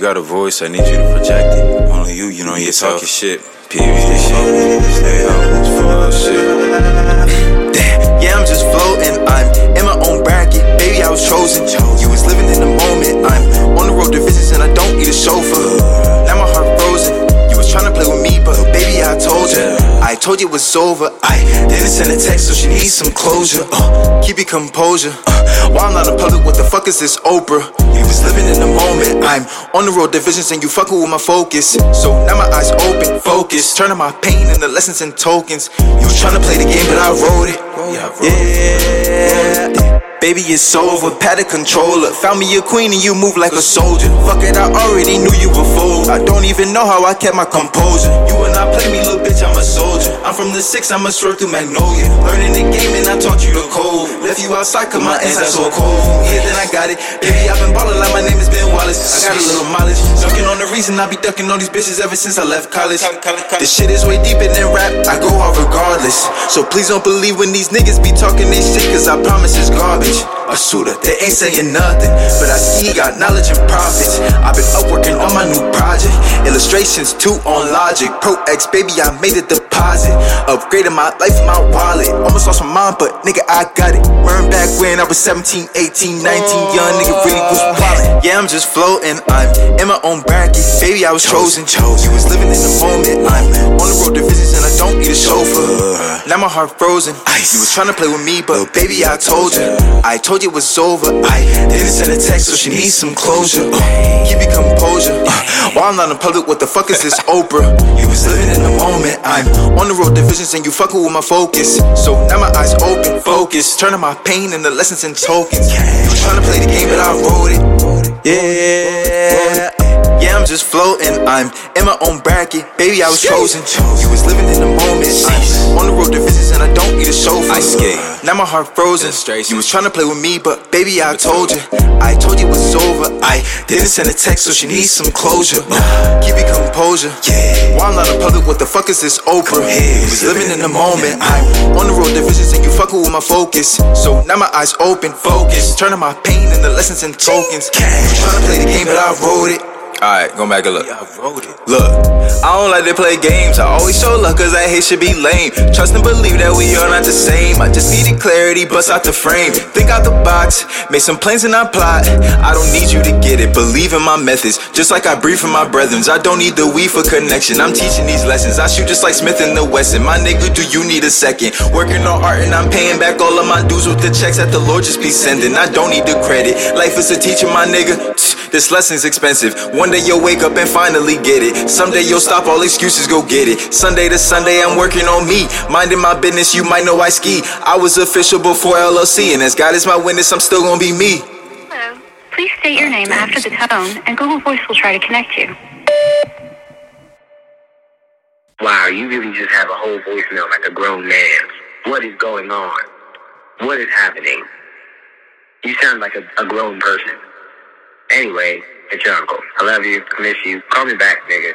got a voice, I need you to project it. Only you, you know you talking shit. Period. Stay out, told you it was over. I didn't send a text, so she needs some closure. Uh, keep your composure. Uh, while I'm not in public, what the fuck is this Oprah? You was living in the moment. I'm on the road divisions and you fucking with my focus. So now my eyes open, focus. Turning my pain into lessons and tokens. You trying to play the game, but I wrote it. Yeah. Baby, it's over. Pad a controller. Found me a queen and you move like a soldier. Fuck it, I already knew you were fool. I don't even know how I kept my composure. You and I play me, little bitch, I'm a soldier. I'm from the six, I'ma swerve through Magnolia. Learning the game and I taught you the code. Left you outside cause my are so cold. Yeah, then I got it. Baby, I've been ballin' like my name is Ben Wallace. I got a little mileage. Ducking on the reason I be ducking all these bitches ever since I left college. This shit is way deeper than rap. I go out regardless. So please don't believe when these niggas be talking they shit, cause I promise it's garbage. A shooter, they ain't saying nothing, but I see he got knowledge and profits. I've been up working on my new. Illustrations two on logic. Pro X, baby, I made a deposit. Upgraded my life, my wallet. Almost lost my mind, but nigga, I got it. Learned back when I was 17, 18, 19, young nigga really was wildin'. Yeah, I'm just floating. I'm in my own bracket. Baby, I was chosen. You was living in the moment. I'm on the road to visits and I don't need a chauffeur. Now my heart frozen. Ice. You was trying to play with me, but baby, I told you. I told you it was over. I didn't send a text, so she needs some closure. Uh, keep your composure. Uh, while I'm not in public, what the fuck is this Oprah? You was living in the moment. I'm on the road to visions and you fucking with my focus. So now my eyes open, focus. Turning my pain into lessons and tokens. You was trying to play the game, but I wrote it. Yeah. Yeah, I'm just floating. I'm in my own bracket. Baby, I was chosen. You was living in the moment. I'm on the road to visits and I don't need a chauffeur. I skate. Now my heart frozen. You was trying to play with me, but baby, I told you. I told you it was over. I didn't send a text, so she needs some closure. Uh, keep your composure. Yeah. While I'm not in public, what the fuck is this Oprah? You was living in the moment. I'm on the road to and you fucking with my focus. So now my eyes open, focus. Turning my pain into lessons and tokens. Trying to play the game, but I wrote it. Alright, go back and look. I wrote it. Look, I don't like to play games. I always show love cause that hate should be lame. Trust and believe that we are not the same. I just needed clarity, bust out the frame. Think out the box, make some plans and I plot. I don't need you to get it, believe in my methods. Just like I breathe for my brethren. I don't need the weed for connection. I'm teaching these lessons. I shoot just like Smith and the Wesson. My nigga, do you need a second? Working on art and I'm paying back all of my dues with the checks that the Lord just be sending. I don't need the credit. Life is a teacher, my nigga. This lesson's expensive. One day you'll wake up and finally get it. Someday you'll stop all excuses, go get it. Sunday to Sunday, I'm working on me. Minding my business, you might know ISKII. I was official before LLC, and as God is my witness, I'm still gonna be me. Hello. Please state your name after the tone, and Google Voice will try to connect you. Wow, you really just have a whole voicemail like a grown man. What is going on? What is happening? You sound like a, a grown person. Anyway, it's your uncle. I love you. Miss you. Call me back, nigga.